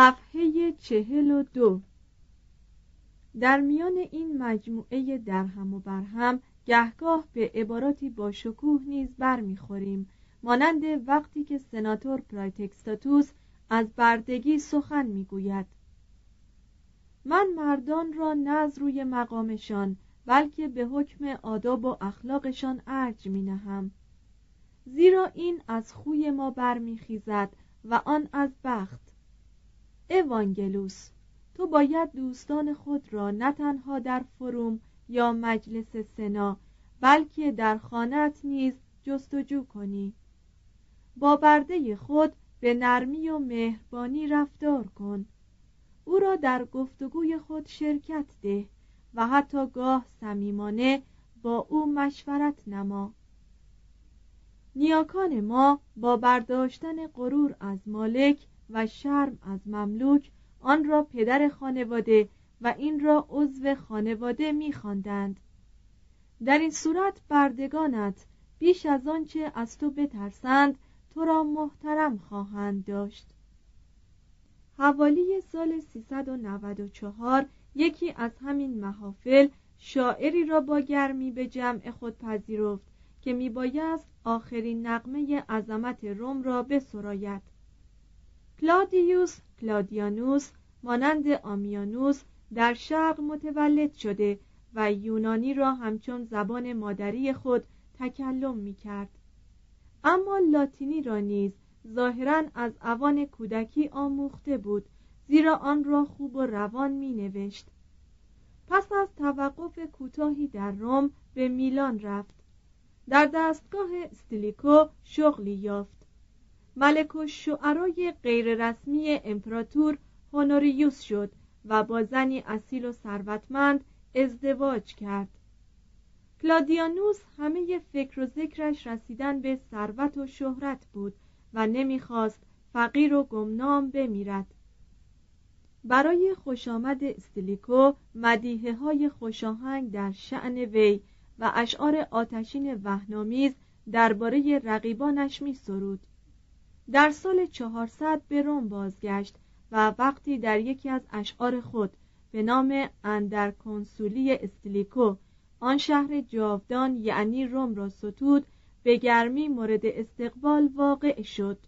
صفحه چهل و دو. در میان این مجموعه درهم و برهم گهگاه به عباراتی با شکوه نیز برمیخوریم. مانند وقتی که سناتور پرایتکستاتوس از بردگی سخن می‌گوید. من مردان را نه روی مقامشان بلکه به حکم آداب و اخلاقشان ارج می نهم زیرا این از خوی ما برمیخیزد و آن از بخت. اوانگلوس تو باید دوستان خود را نه تنها در فروم یا مجلس سنا بلکه در خانت نیز جستجو کنی. با برده خود به نرمی و مهربانی رفتار کن. او را در گفتگوی خود شرکت ده و حتی گاه صمیمانه با او مشورت نما. نیاکان ما با برداشتن غرور از مالک و شرم از مملوک آن را پدر خانواده و این را عضو خانواده می‌خواندند. در این صورت بردگانت بیش از آنچه از تو بترسند تو را محترم خواهند داشت حوالی سال 394 یکی از همین محافل شاعری را با گرمی به جمع خود پذیرفت که میبایست آخرین نغمه عظمت روم را بسراید کلادیوس کلادیانوس مانند آمیانوس در شرق متولد شده و یونانی را همچون زبان مادری خود تکلم می کرد. اما لاتینی را نیز ظاهرا از اوان کودکی آموخته بود زیرا آن را خوب و روان می نوشت. پس از توقف کوتاهی در روم به میلان رفت در دستگاه استیلیکو شغلی یافت ملک و شعرای غیررسمی امپراتور هونوریوس شد و با زنی اصیل و ثروتمند ازدواج کرد کلادیانوس همه فکر و ذکرش رسیدن به ثروت و شهرت بود و نمی‌خواست فقیر و گمنام بمیرد برای خوشامد استیلیکو مدیحه های خوشاهنگ در شعن وی و اشعار آتشین وهنامیز درباره رقیبانش می سرود. در سال 400 به روم بازگشت و وقتی در یکی از اشعار خود به نام اندر کنسولی استیلیکو آن شهر جاودان یعنی روم را ستود به گرمی مورد استقبال واقع شد.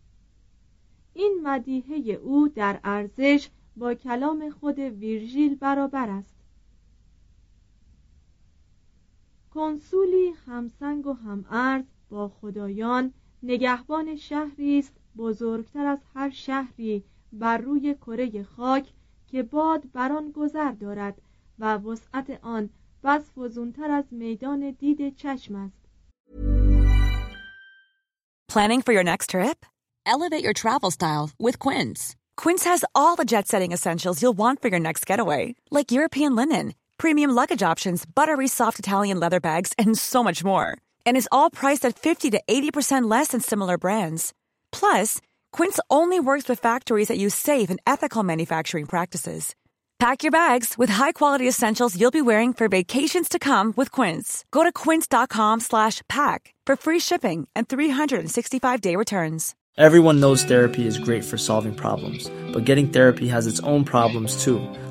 این مدیحه او در ارزش با کلام خود ویرژیل برابر است. کنسولی همسنگ و هم ارز با خدایان نگهبان شهری است بزرگتر از هر شهری بر روی کره خاک که باد بر آن گذر دارد و وسعت آن بس فزونتر از میدان دید چشم است Planning for your next trip? Elevate your travel style with Quince. Quince has all the jet setting essentials you'll want for your next getaway, like European linen, premium luggage options, buttery soft Italian leather bags, and so much more. And is all priced at 50 to 80% less than similar brands. Plus, Quince only works with factories that use safe and ethical manufacturing practices. Pack your bags with high-quality essentials you'll be wearing for vacations to come with Quince. Go to quince.com/pack for free shipping and 365-day returns. Everyone knows therapy is great for solving problems, but getting therapy has its own problems too,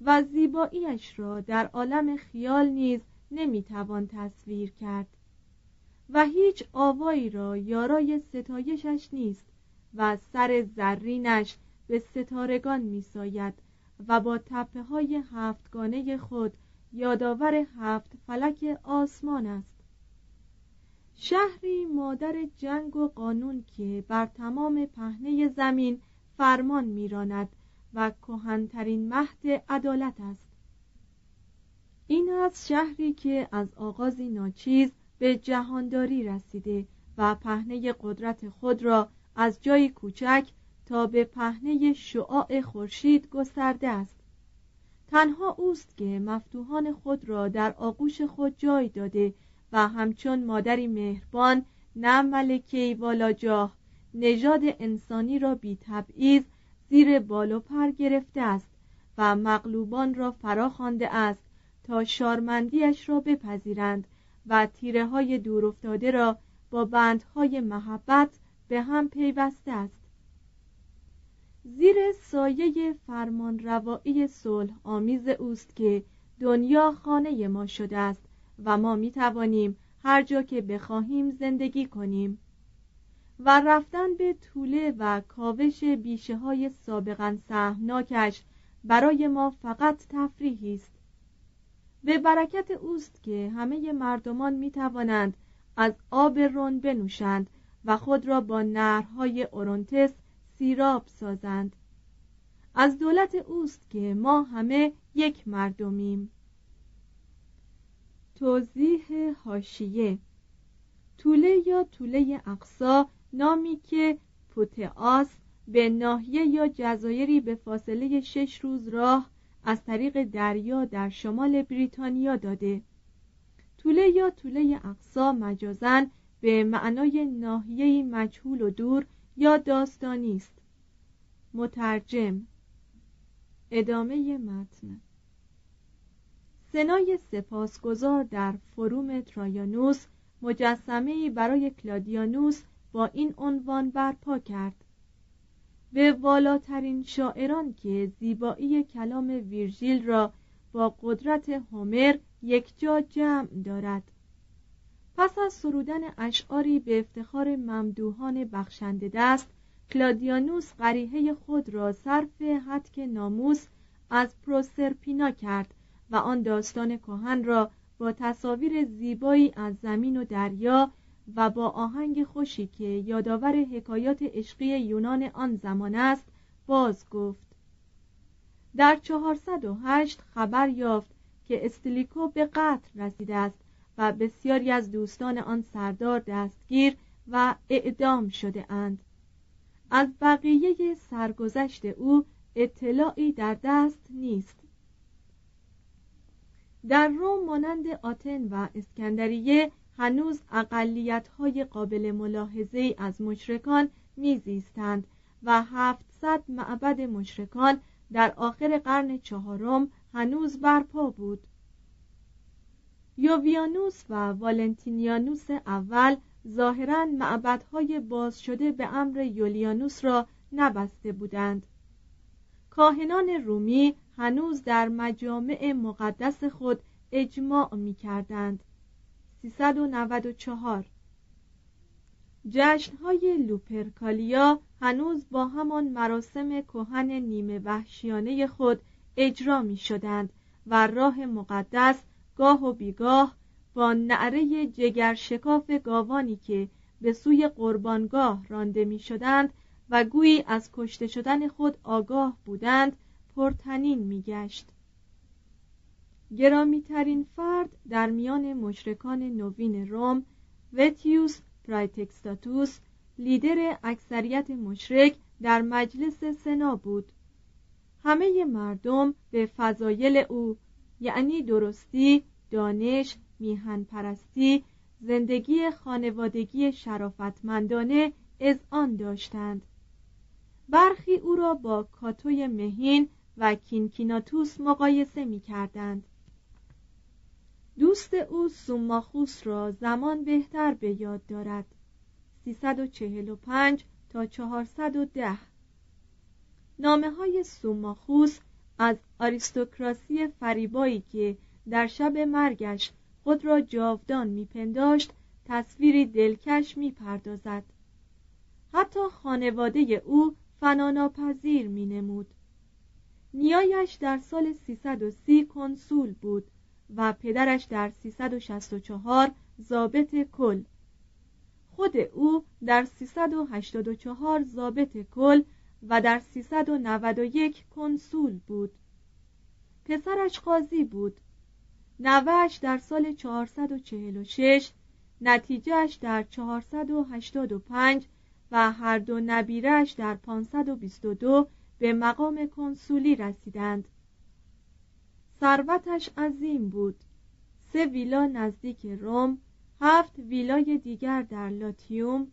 و زیباییش را در عالم خیال نیز نمی‌توان تصویر کرد و هیچ آوایی را یارای ستایشش نیست و سر زرینش به ستارگان میساید و با تپه های هفتگانه خود یادآور هفت فلک آسمان است. شهری مادر جنگ و قانون که بر تمام پهنه زمین فرمان میراند و کهنترین مهد عدالت است. این است شهری که از آغازی ناچیز به جهانداری رسیده و پهنه قدرت خود را از جای کوچک تا به پهنه شعاع خورشید گسترده است. تنها اوست که مفتوحان خود را در آغوش خود جای داده و همچون مادری مهربان نه ملکه والا جاه نژاد انسانی را بی تبعیض زیر بال و پر گرفته است و مغلوبان را فرا خوانده است تا شارمندیش را بپذیرند و تیره های دور افتاده را با بندهای محبت به هم پیوسته است. زیر سایه فرمان روایی صلح آمیز اوست که دنیا خانه ما شده است و ما می توانیم هر جا که بخواهیم زندگی کنیم. و رفتن به طوله و کاوش بیشه های سابقا سهمناکش برای ما فقط تفریحی است. به برکت اوست که همه مردمان می توانند از آب رون بنوشند و خود را با نرهای اورونتس سیراب سازند. از دولت اوست که ما همه یک مردمیم. توضیح هاشیه طوله یا طوله اقصا نامی که پوتئاس به ناحیه یا جزایری به فاصله شش روز راه از طریق دریا در شمال بریتانیا داده. طوله یا طوله اقصا مجازن به معنای ناحیه مجهول و دور یا داستانی است. مترجم ادامه متن. سنای سپاسگزار در فروم ترایانوس مجسمه برای کلادیانوس با این عنوان برپا کرد. به والاترین شاعران که زیبایی کلام ویرژیل را با قدرت هومر جا جمع دارد. پس از سرودن اشعاری به افتخار ممدوحان بخشنده دست کلادیانوس قریحه خود را صرف هتک ناموس از پروسرپینا کرد و آن داستان کهن را با تصاویر زیبایی از زمین و دریا و با آهنگ خوشی که یادآور حکایات عشقی یونان آن زمان است باز گفت. در 408 خبر یافت که استلیکو به قتل رسیده است و بسیاری از دوستان آن سردار دستگیر و اعدام شده اند. از بقیه سرگذشت او اطلاعی در دست نیست. در روم مانند آتن و اسکندریه هنوز اقلیت های قابل ملاحظه از مشرکان میزیستند و هفتصد معبد مشرکان در آخر قرن چهارم هنوز برپا بود. یوویانوس و والنتینیانوس اول ظاهرا معبدهای باز شده به امر یولیانوس را نبسته بودند. کاهنان رومی هنوز در مجامع مقدس خود اجماع می کردند 394 جشنهای لوپرکالیا هنوز با همان مراسم کهن نیمه وحشیانه خود اجرا می شدند و راه مقدس گاه و بیگاه با نعره جگر شکاف گاوانی که به سوی قربانگاه رانده می شدند و گویی از کشته شدن خود آگاه بودند پرتنین می گشت گرامیترین فرد در میان مشرکان نوین روم وتیوس پرایتکستاتوس لیدر اکثریت مشرک در مجلس سنا بود. همه مردم به فضایل او یعنی درستی، دانش، میهن پرستی، زندگی خانوادگی شرافتمندانه آن داشتند. برخی او را با کاتوی مهین و کینکیناتوس مقایسه می کردند دوست او سوماخوس را زمان بهتر به یاد دارد. 345 تا 410 نامه های سوماخوس از آریستوکراسی فریبایی که در شب مرگش خود را جاودان میپنداشت تصویری دلکش می‌پردازد. حتی خانواده او فناناپذیر مینمود. نیایش در سال 330 کنسول بود. و پدرش در 364 ضابط کل. خود او در 384 ضابط کل و در 391 کنسول بود. پسرش قاضی بود. نوهش در سال 446 نتیجهش در 485 و هر دو نبیرش در 522 به مقام کنسولی رسیدند. ثروتش عظیم بود. سه ویلا نزدیک روم هفت ویلای دیگر در لاتیوم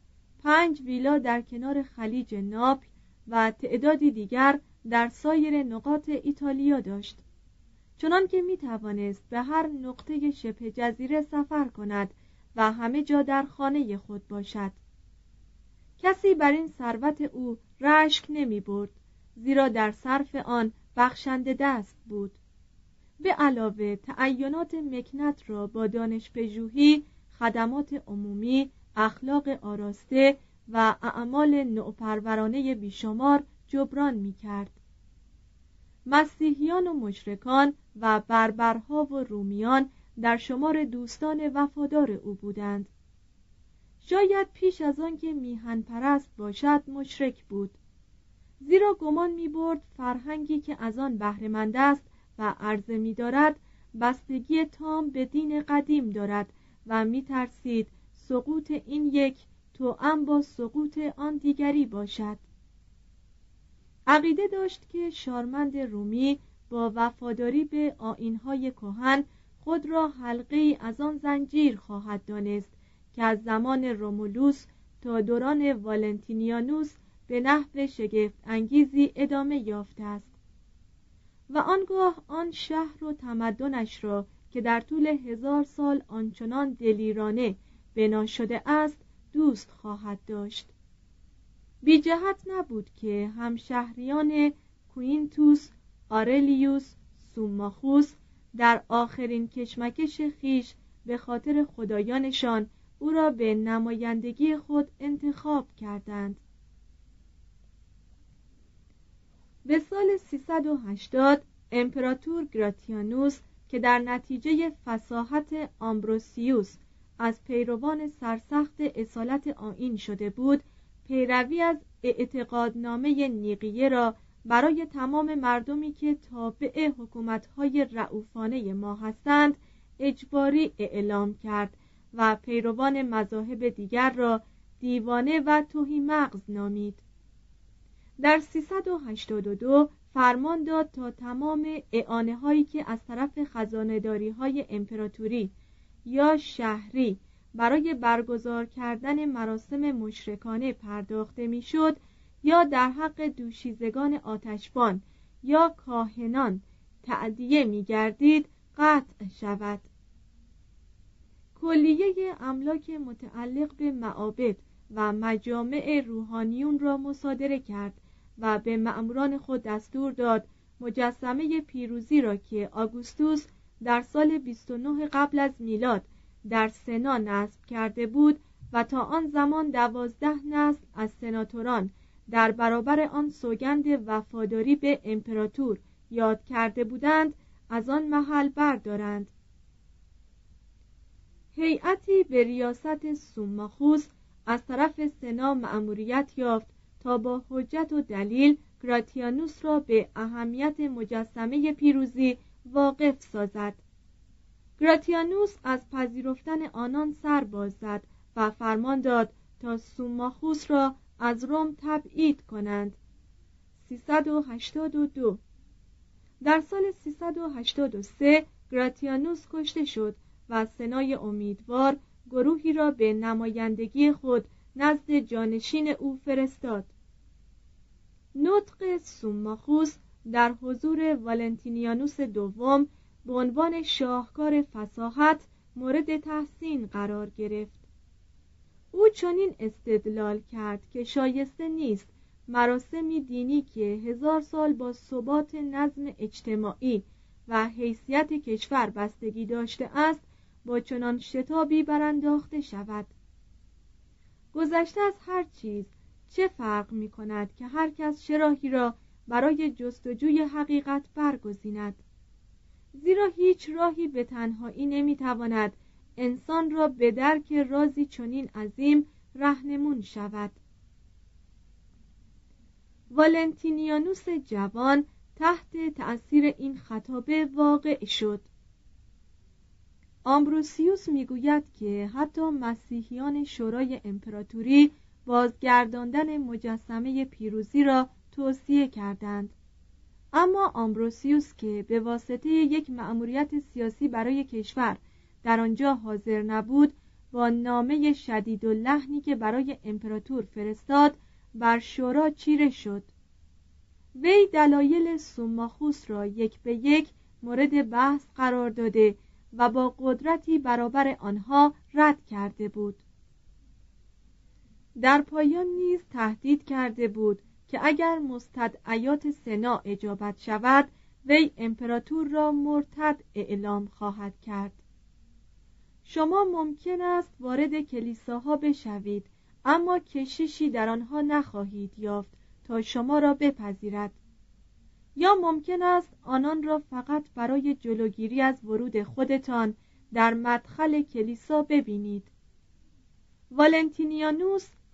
پنج ویلا در کنار خلیج ناپل و تعدادی دیگر در سایر نقاط ایتالیا داشت. چنان که می توانست به هر نقطه شبه جزیره سفر کند و همه جا در خانه خود باشد. کسی بر این ثروت او رشک نمی برد زیرا در صرف آن بخشنده دست بود. به علاوه تعینات مکنت را با دانش پژوهی خدمات عمومی اخلاق آراسته و اعمال نوپرورانه بیشمار جبران می کرد. مسیحیان و مشرکان و بربرها و رومیان در شمار دوستان وفادار او بودند شاید پیش از آن که میهن پرست باشد مشرک بود زیرا گمان می برد فرهنگی که از آن بهرهمند است و عرضه می دارد بستگی تام به دین قدیم دارد و می ترسید سقوط این یک توأم با سقوط آن دیگری باشد. عقیده داشت که شارمند رومی با وفاداری به آینهای کهن خود را حلقه از آن زنجیر خواهد دانست که از زمان رومولوس تا دوران والنتینیانوس به نحو شگفت انگیزی ادامه یافته است. و آنگاه آن شهر و تمدنش را که در طول هزار سال آنچنان دلیرانه بنا شده است دوست خواهد داشت. بی جهت نبود که همشهریان کوینتوس آرلیوس سوماخوس در آخرین کشمکش خیش به خاطر خدایانشان او را به نمایندگی خود انتخاب کردند. به سال 380 امپراتور گراتیانوس که در نتیجه فساحت آمبروسیوس از پیروان سرسخت اصالت آین شده بود پیروی از اعتقادنامه نیقیه را برای تمام مردمی که تابع حکومتهای رعوفانه ما هستند اجباری اعلام کرد و پیروان مذاهب دیگر را دیوانه و توهی مغز نامید. در 382 فرمان داد تا تمام اعانه هایی که از طرف خزانداری های امپراتوری یا شهری برای برگزار کردن مراسم مشرکانه پرداخته می‌شد یا در حق دوشیزگان آتشبان یا کاهنان تعدیه می گردید قطع شود. کلیه املاک متعلق به معابد و مجامع روحانیون را مصادره کرد. و به مأموران خود دستور داد مجسمه پیروزی را که آگوستوس در سال 29 قبل از میلاد در سنا نصب کرده بود و تا آن زمان دوازده نسل از سناتوران در برابر آن سوگند وفاداری به امپراتور یاد کرده بودند از آن محل بردارند. هیئتی به ریاست سوماخوس از طرف سنا مأموریت یافت با حجت و دلیل گراتیانوس را به اهمیت مجسمه پیروزی واقف سازد. گراتیانوس از پذیرفتن آنان سر باز زد و فرمان داد تا سوماخوس را از روم تبعید کنند. 382 در سال 383 گراتیانوس کشته شد و سنای امیدوار گروهی را به نمایندگی خود نزد جانشین او فرستاد. نطق سوماخوس در حضور والنتینیانوس دوم به عنوان شاهکار فساحت مورد تحسین قرار گرفت. او چنین استدلال کرد که شایسته نیست مراسمی دینی که هزار سال با ثبات نظم اجتماعی و حیثیت کشور بستگی داشته است با چنان شتابی برانداخته شود. گذشته از هر چیز چه فرق می کند که هر کس شراحی را برای جستجوی حقیقت برگزیند؟ زیرا هیچ راهی به تنهایی نمی‌تواند انسان را به درک رازی چنین عظیم رهنمون شود. والنتینیانوس جوان تحت تأثیر این خطابه واقع شد. آمبروسیوس می‌گوید که حتی مسیحیان شورای امپراتوری بازگرداندن مجسمه پیروزی را توصیه کردند. اما آمبروسیوس که به واسطه یک مأموریت سیاسی برای کشور در آنجا حاضر نبود با نامه شدید و لحنی که برای امپراتور فرستاد بر شورا چیره شد. وی دلایل سوماخوس را یک به یک مورد بحث قرار داده و با قدرتی برابر آنها رد کرده بود. در پایان نیز تهدید کرده بود که اگر مستدعیات سنا اجابت شود وی امپراتور را مرتد اعلام خواهد کرد. شما ممکن است وارد کلیساها بشوید اما کشیشی در آنها نخواهید یافت تا شما را بپذیرد. یا ممکن است آنان را فقط برای جلوگیری از ورود خودتان در مدخل کلیسا ببینید. والنتینیانوس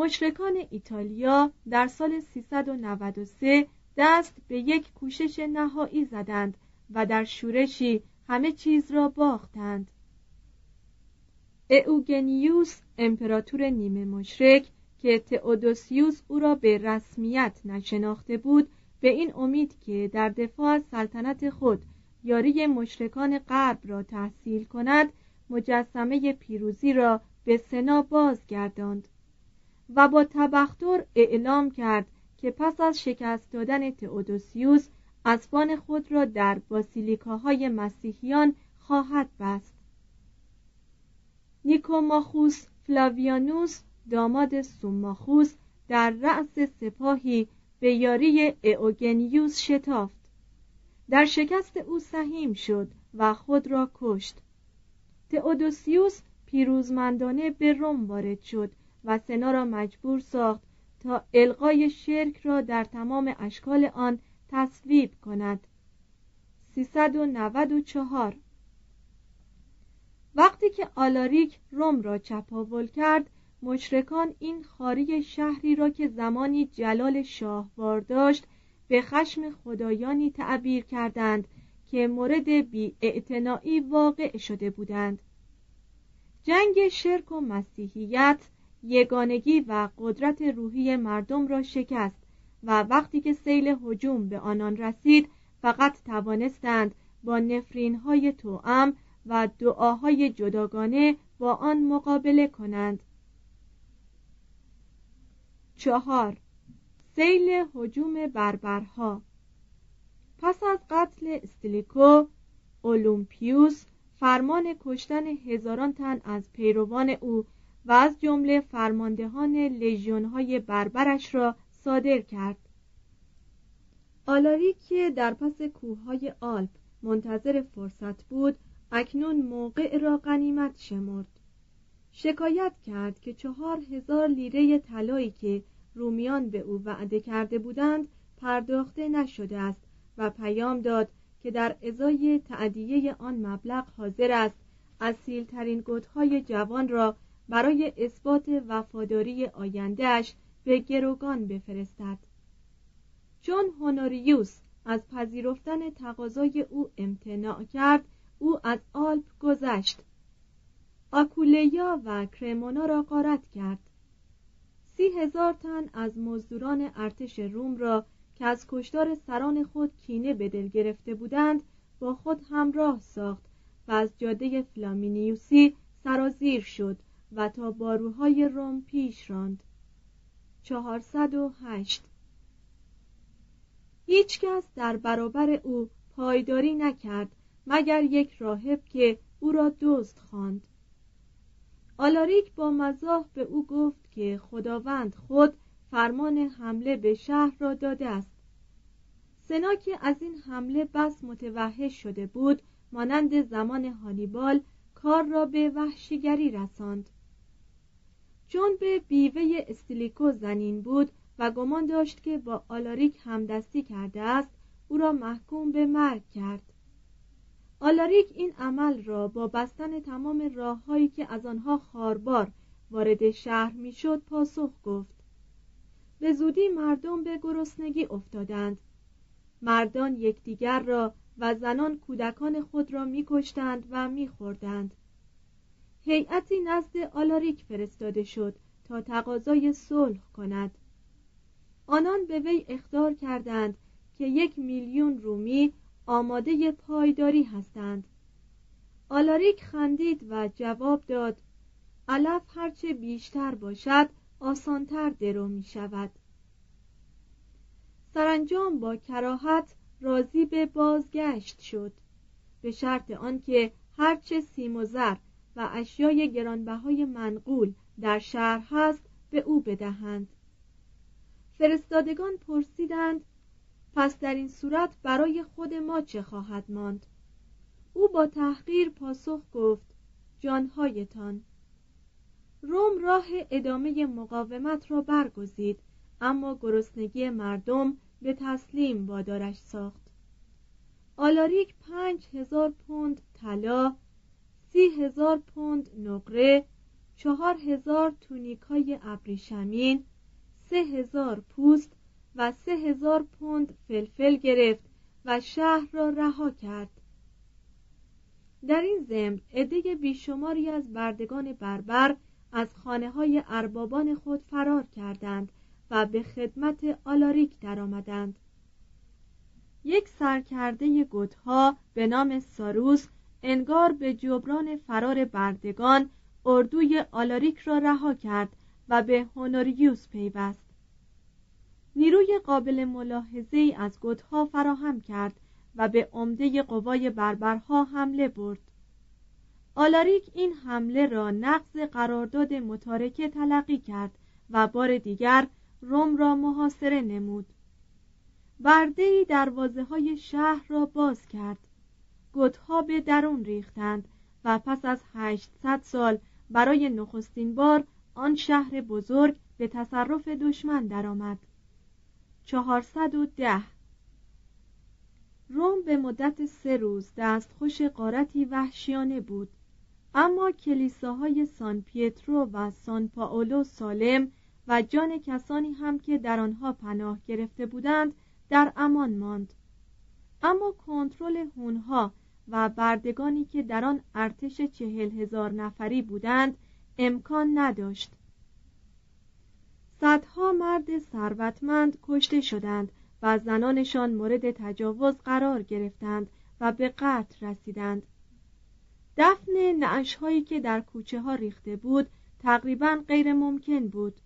مشرکان ایتالیا در سال 393 دست به یک کوشش نهایی زدند و در شورشی همه چیز را باختند. اوگنیوس امپراتور نیمه مشرک که تئودوسیوس او را به رسمیت نشناخته بود به این امید که در دفاع از سلطنت خود یاری مشرکان غرب را تحصیل کند مجسمه پیروزی را به سنا بازگرداند. و با تبختر اعلام کرد که پس از شکست دادن تئودوسیوس اسبان خود را در باسیلیکاهای مسیحیان خواهد بست. نیکوماخوس فلاویانوس داماد سوماخوس در رأس سپاهی به یاری اوگنیوس شتافت. در شکست او سهیم شد و خود را کشت. تئودوسیوس پیروزمندانه به روم وارد شد و سنا را مجبور ساخت تا القای شرک را در تمام اشکال آن تصویب کند. 394 وقتی که آلاریک روم را چپاول کرد مشرکان این خاری شهری را که زمانی جلال شاهوار داشت به خشم خدایانی تعبیر کردند که مورد بی واقع شده بودند. جنگ شرک و مسیحیت یگانگی و قدرت روحی مردم را شکست و وقتی که سیل هجوم به آنان رسید فقط توانستند با نفرین های توام و دعاهای جداگانه با آن مقابله کنند. چهار سیل هجوم بربرها پس از قتل استلیکو اولومپیوس فرمان کشتن هزاران تن از پیروان او و از جمله فرماندهان لژیونهای بربرش را صادر کرد. آلاریک که در پس کوههای آلپ منتظر فرصت بود اکنون موقع را غنیمت شمرد. شکایت کرد که چهار هزار لیره طلایی که رومیان به او وعده کرده بودند پرداخته نشده است و پیام داد که در ازای تعدیه آن مبلغ حاضر است. اصیلترین گدهای جوان را برای اثبات وفاداری آیندهش به گروگان بفرستد. چون هونوریوس از پذیرفتن تقاضای او امتناع کرد او از آلپ گذشت. آکویلیا و کرمونا را غارت کرد. سی هزار تن از مزدوران ارتش روم را که از کشتار سران خود کینه به دل گرفته بودند با خود همراه ساخت و از جاده فلامینیوسی سرازیر شد. و تا باروهای روم پیش راند. چهارصد و هشت. هیچکس در برابر او پایداری نکرد مگر یک راهب که او را دزد خواند. آلاریک با مزاح به او گفت که خداوند خود فرمان حمله به شهر را داده است. سنا که از این حمله بس متوحش شده بود مانند زمان هانیبال کار را به وحشیگری رساند. چون به بیوه استیلیکو زنین بود و گمان داشت که با آلاریک همدستی کرده است او را محکوم به مرگ کرد. آلاریک این عمل را با بستن تمام راههایی که از آنها خاربار وارد شهر می‌شد پاسخ گفت. به زودی مردم به گرسنگی افتادند. مردان یکدیگر را و زنان کودکان خود را میکشتند و میخوردند. هیئتی نزد آلاریک فرستاده شد تا تقاضای صلح کند. آنان به وی اخطار کردند که یک میلیون رومی آماده پایداری هستند. آلاریک خندید و جواب داد علف هرچه بیشتر باشد آسانتر درو می شود. سرانجام با کراهت راضی به بازگشت شد به شرط آنکه هرچه سیم و زر و اشیای گرانبهای منقول در شهر هست به او بدهند. فرستادگان پرسیدند پس در این صورت برای خود ما چه خواهد ماند؟ او با تحقیر پاسخ گفت جانهایتان. روم راه ادامه مقاومت را برگزید اما گرسنگی مردم به تسلیم وادارش ساخت. آلاریک پنج هزار پوند طلا سی هزار پوند نقره چهار هزار تونیکای ابریشمین سه هزار پوست و سه هزار پوند فلفل گرفت و شهر را رها کرد در این ضمن عده بیشماری از بردگان بربر از خانه های اربابان خود فرار کردند و به خدمت آلاریک درآمدند. یک سرکرده گدها به نام ساروس انگار به جبران فرار بردگان اردوی آلاریک را رها کرد و به هونوریوس پیوست. نیروی قابل ملاحظه ای از گدها فراهم کرد و به عمده قوای بربرها حمله برد. آلاریک این حمله را نقض قرارداد متارکه تلقی کرد و بار دیگر روم را محاصره نمود. برده دروازه های شهر را باز کرد. گدها به درون ریختند و پس از 800 سال برای نخستین بار آن شهر بزرگ به تصرف دشمن درآمد. 410 روم به مدت سه روز دستخوش قارتی وحشیانه بود اما کلیساهای سان پیترو و سان پاولو سالم و جان کسانی هم که در آنها پناه گرفته بودند در امان ماند اما کنترل هونها و بردگانی که در آن ارتش چهل هزار نفری بودند امکان نداشت. صدها مرد ثروتمند کشته شدند و زنانشان مورد تجاوز قرار گرفتند و به قتل رسیدند. دفن نعش هایی که در کوچه ها ریخته بود تقریبا غیر ممکن بود.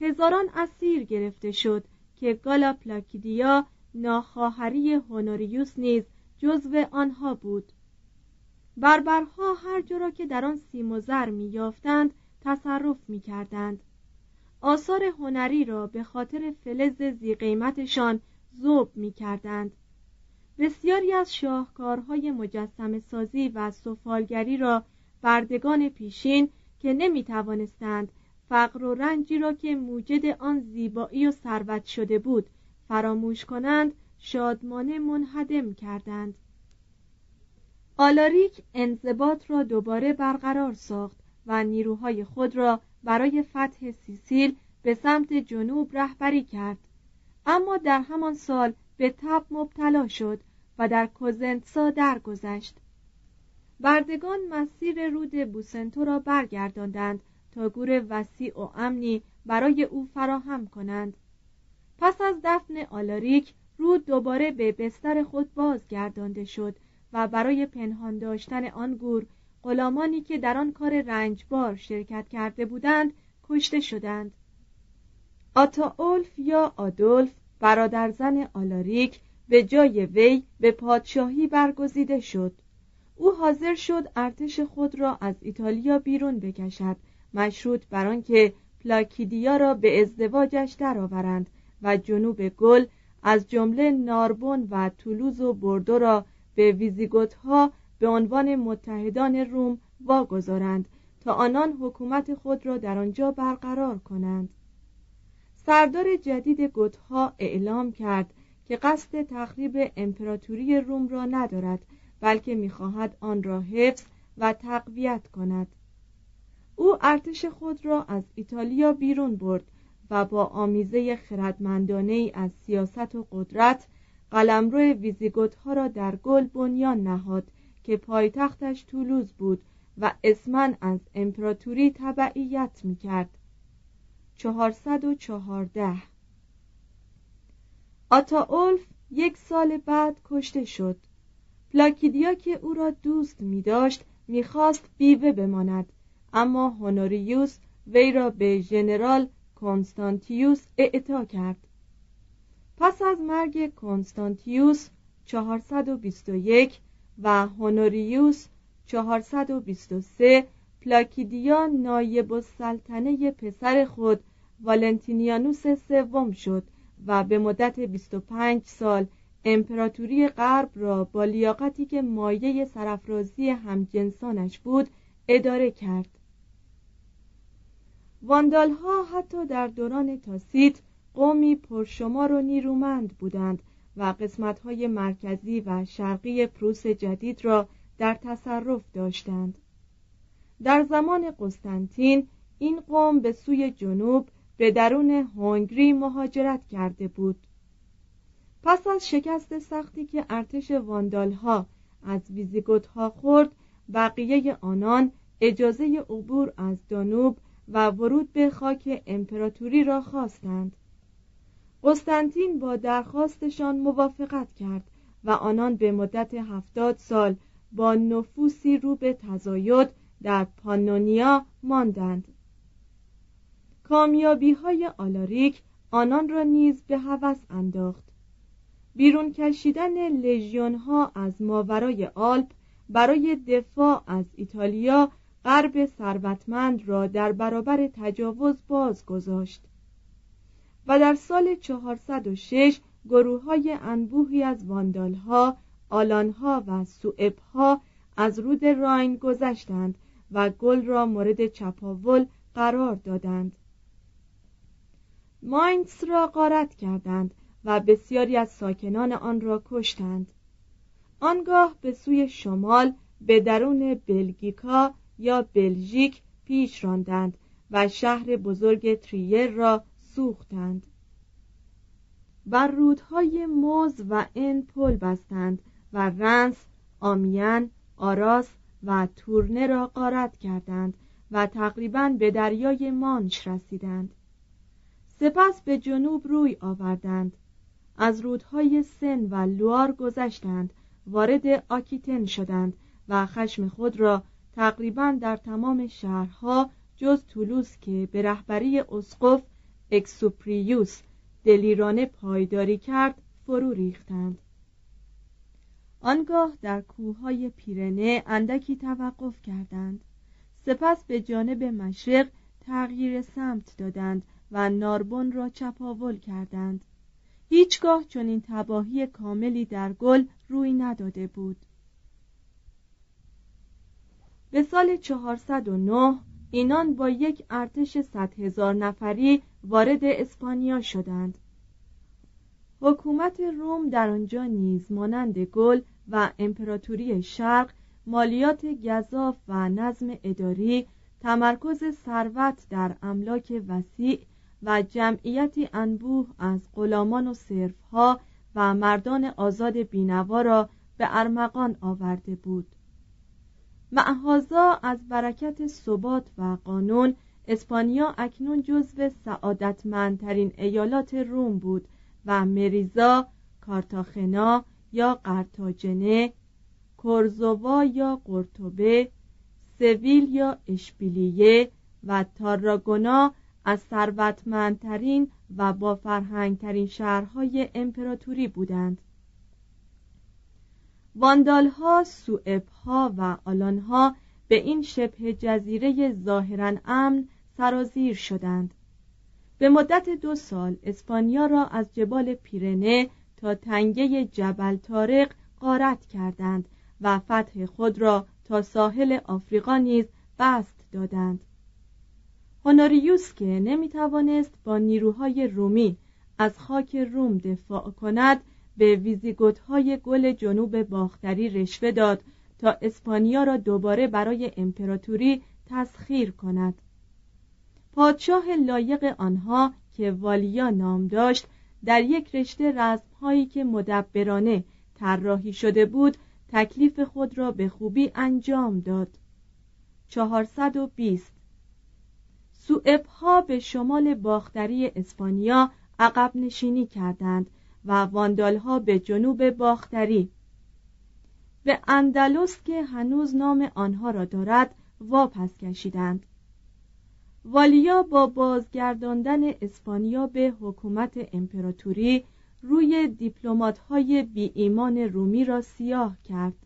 هزاران اسیر گرفته شد که گالا پلاکیدیا ناخواهری هونوریوس نیز جزو آنها بود. بربرها هر جا که در آن سیم و زر می یافتند تصرف می کردند آثار هنری را به خاطر فلز زیقیمتشان زوب می کردند بسیاری از شاهکارهای مجسم سازی و سفالگری را بردگان پیشین که نمی توانستند فقر و رنجی را که موجد آن زیبایی و ثروت شده بود فراموش کنند شادمانه منهدم کردند. آلاریک انضباط را دوباره برقرار ساخت و نیروهای خود را برای فتح سیسیل به سمت جنوب رهبری کرد. اما در همان سال به تب مبتلا شد و در کوزنتسا درگذشت. بردگان مسیر رود بوسنتو را برگرداندند تا گور وسیع و امنی برای او فراهم کنند. پس از دفن آلاریک رود دوباره به بستر خود بازگردانده شد و برای پنهان داشتن آن گور غلامانی که در آن کار رنجبار شرکت کرده بودند کشته شدند. آتاولف یا آدولف برادرزن آلاریک به جای وی به پادشاهی برگزیده شد. او حاضر شد ارتش خود را از ایتالیا بیرون بکشد مشروط بر آنکه پلاکیدیا را به ازدواجش درآورند و جنوب گل از جمله ناربون و تولوز و بردو را به ویزیگوت ها به عنوان متحدان روم واگذارند تا آنان حکومت خود را در آنجا برقرار کنند. سردار جدید گوتها اعلام کرد که قصد تخریب امپراتوری روم را ندارد بلکه می‌خواهد آن را حفظ و تقویت کند. او ارتش خود را از ایتالیا بیرون برد و با آمیزه خردمندانه ای از سیاست و قدرت قلمرو ویزیگوت ها را در گل بنیان نهاد که پایتختش تولوز بود و اسمن از امپراتوری تبعیت می کرد 414 اولف یک سال بعد کشته شد. پلاکیدیا که او را دوست می داشت می خواست بیوه بماند اما هونوریوس وی را به ژنرال کنستانتیوس اعطا کرد. پس از مرگ کنستانتیوس 421 و هونوریوس 423 پلاکیدیا نایب السلطنه پسر خود والنتینیانوس سوم شد و به مدت 25 سال امپراتوری غرب را با لیاقتی که مایه سرافرازی همجنسانش بود اداره کرد. واندال ها حتی در دوران تاسیت قومی پرشمار و نیرومند بودند و قسمت های مرکزی و شرقی پروس جدید را در تصرف داشتند. در زمان قسطنطین این قوم به سوی جنوب به درون هنگری مهاجرت کرده بود. پس از شکست سختی که ارتش واندال ها از ویزیگوت ها خورد بقیه آنان اجازه عبور از دانوب و ورود به خاک امپراتوری را خواستند. قسطنطین با درخواستشان موافقت کرد و آنان به مدت هفتاد سال با نفوسی رو به تزاید در پانونیا ماندند. کامیابی های آلاریک آنان را نیز به هوس انداخت. بیرون کشیدن لژیون ها از ماورای آلپ برای دفاع از ایتالیا غرب ثروتمند را در برابر تجاوز باز گذاشت و در سال 406 گروه های انبوهی از واندالها، آلانها و سوئبها از رود راین گذشتند و گل را مورد چپاول قرار دادند. ماینس را غارت کردند و بسیاری از ساکنان آن را کشتند. آنگاه به سوی شمال به درون بلگیکا یا بلژیک پیش راندند و شهر بزرگ تریر را سوختند. بر رودهای موز و ان پل بستند و رنس آمیان آراس و تورنه را غارت کردند و تقریبا به دریای مانش رسیدند. سپس به جنوب روی آوردند. از رودهای سن و لوار گذشتند وارد آکیتن شدند و خشم خود را تقریبا در تمام شهرها جز طولوس که به رهبری اسقف اکسوپریوس دلیرانه پایداری کرد فرو ریختند. آنگاه در کوههای پیرنه اندکی توقف کردند. سپس به جانب مشرق تغییر سمت دادند و ناربون را چپاول کردند. هیچگاه چنین تباهی کاملی در گل روی نداده بود. به سال 409 اینان با یک ارتش صد هزار نفری وارد اسپانیا شدند. حکومت روم در آنجا نیز مانند گل و امپراتوری شرق مالیات گذاف و نظم اداری تمرکز ثروت در املاک وسیع و جمعیتی انبوه از غلامان و صرفها و مردان آزاد بینوا را به ارمغان آورده بود. معهازا از برکت ثبات و قانون؟ اسپانیا اکنون جزو سعادتمندترین ایالات روم بود و مریزا، کارتاخنا یا قرتاجنه، کورزوا یا قرطبه، سویل یا اشبیلیه و تاراگونا از ثروتمندترین و با فرهنگترین شهرهای امپراتوری بودند. واندالها، سوئبها و آلانها به این شبه جزیره ظاهرا امن سرازیر شدند. به مدت دو سال اسپانیا را از جبال پیرنه تا تنگه جبل تارق غارت کردند و فتح خود را تا ساحل آفریقا نیز بست دادند. هونوریوس که نمی‌توانست با نیروهای رومی از خاک روم دفاع کند به ویزیگوتهای گل جنوب باختری رشوه داد تا اسپانیا را دوباره برای امپراتوری تسخیر کند. پادشاه لایق آنها که والیا نام داشت در یک رشته رسمهایی که مدبرانه طراحی شده بود تکلیف خود را به خوبی انجام داد. 420 سوئبها به شمال باختری اسپانیا عقب نشینی کردند و واندالها به جنوب باختری. به اندلس که هنوز نام آنها را دارد واپس کشیدند والیا با بازگرداندن اسپانیا به حکومت امپراتوری روی دیپلمات‌های بی ایمان رومی را سیاه کرد.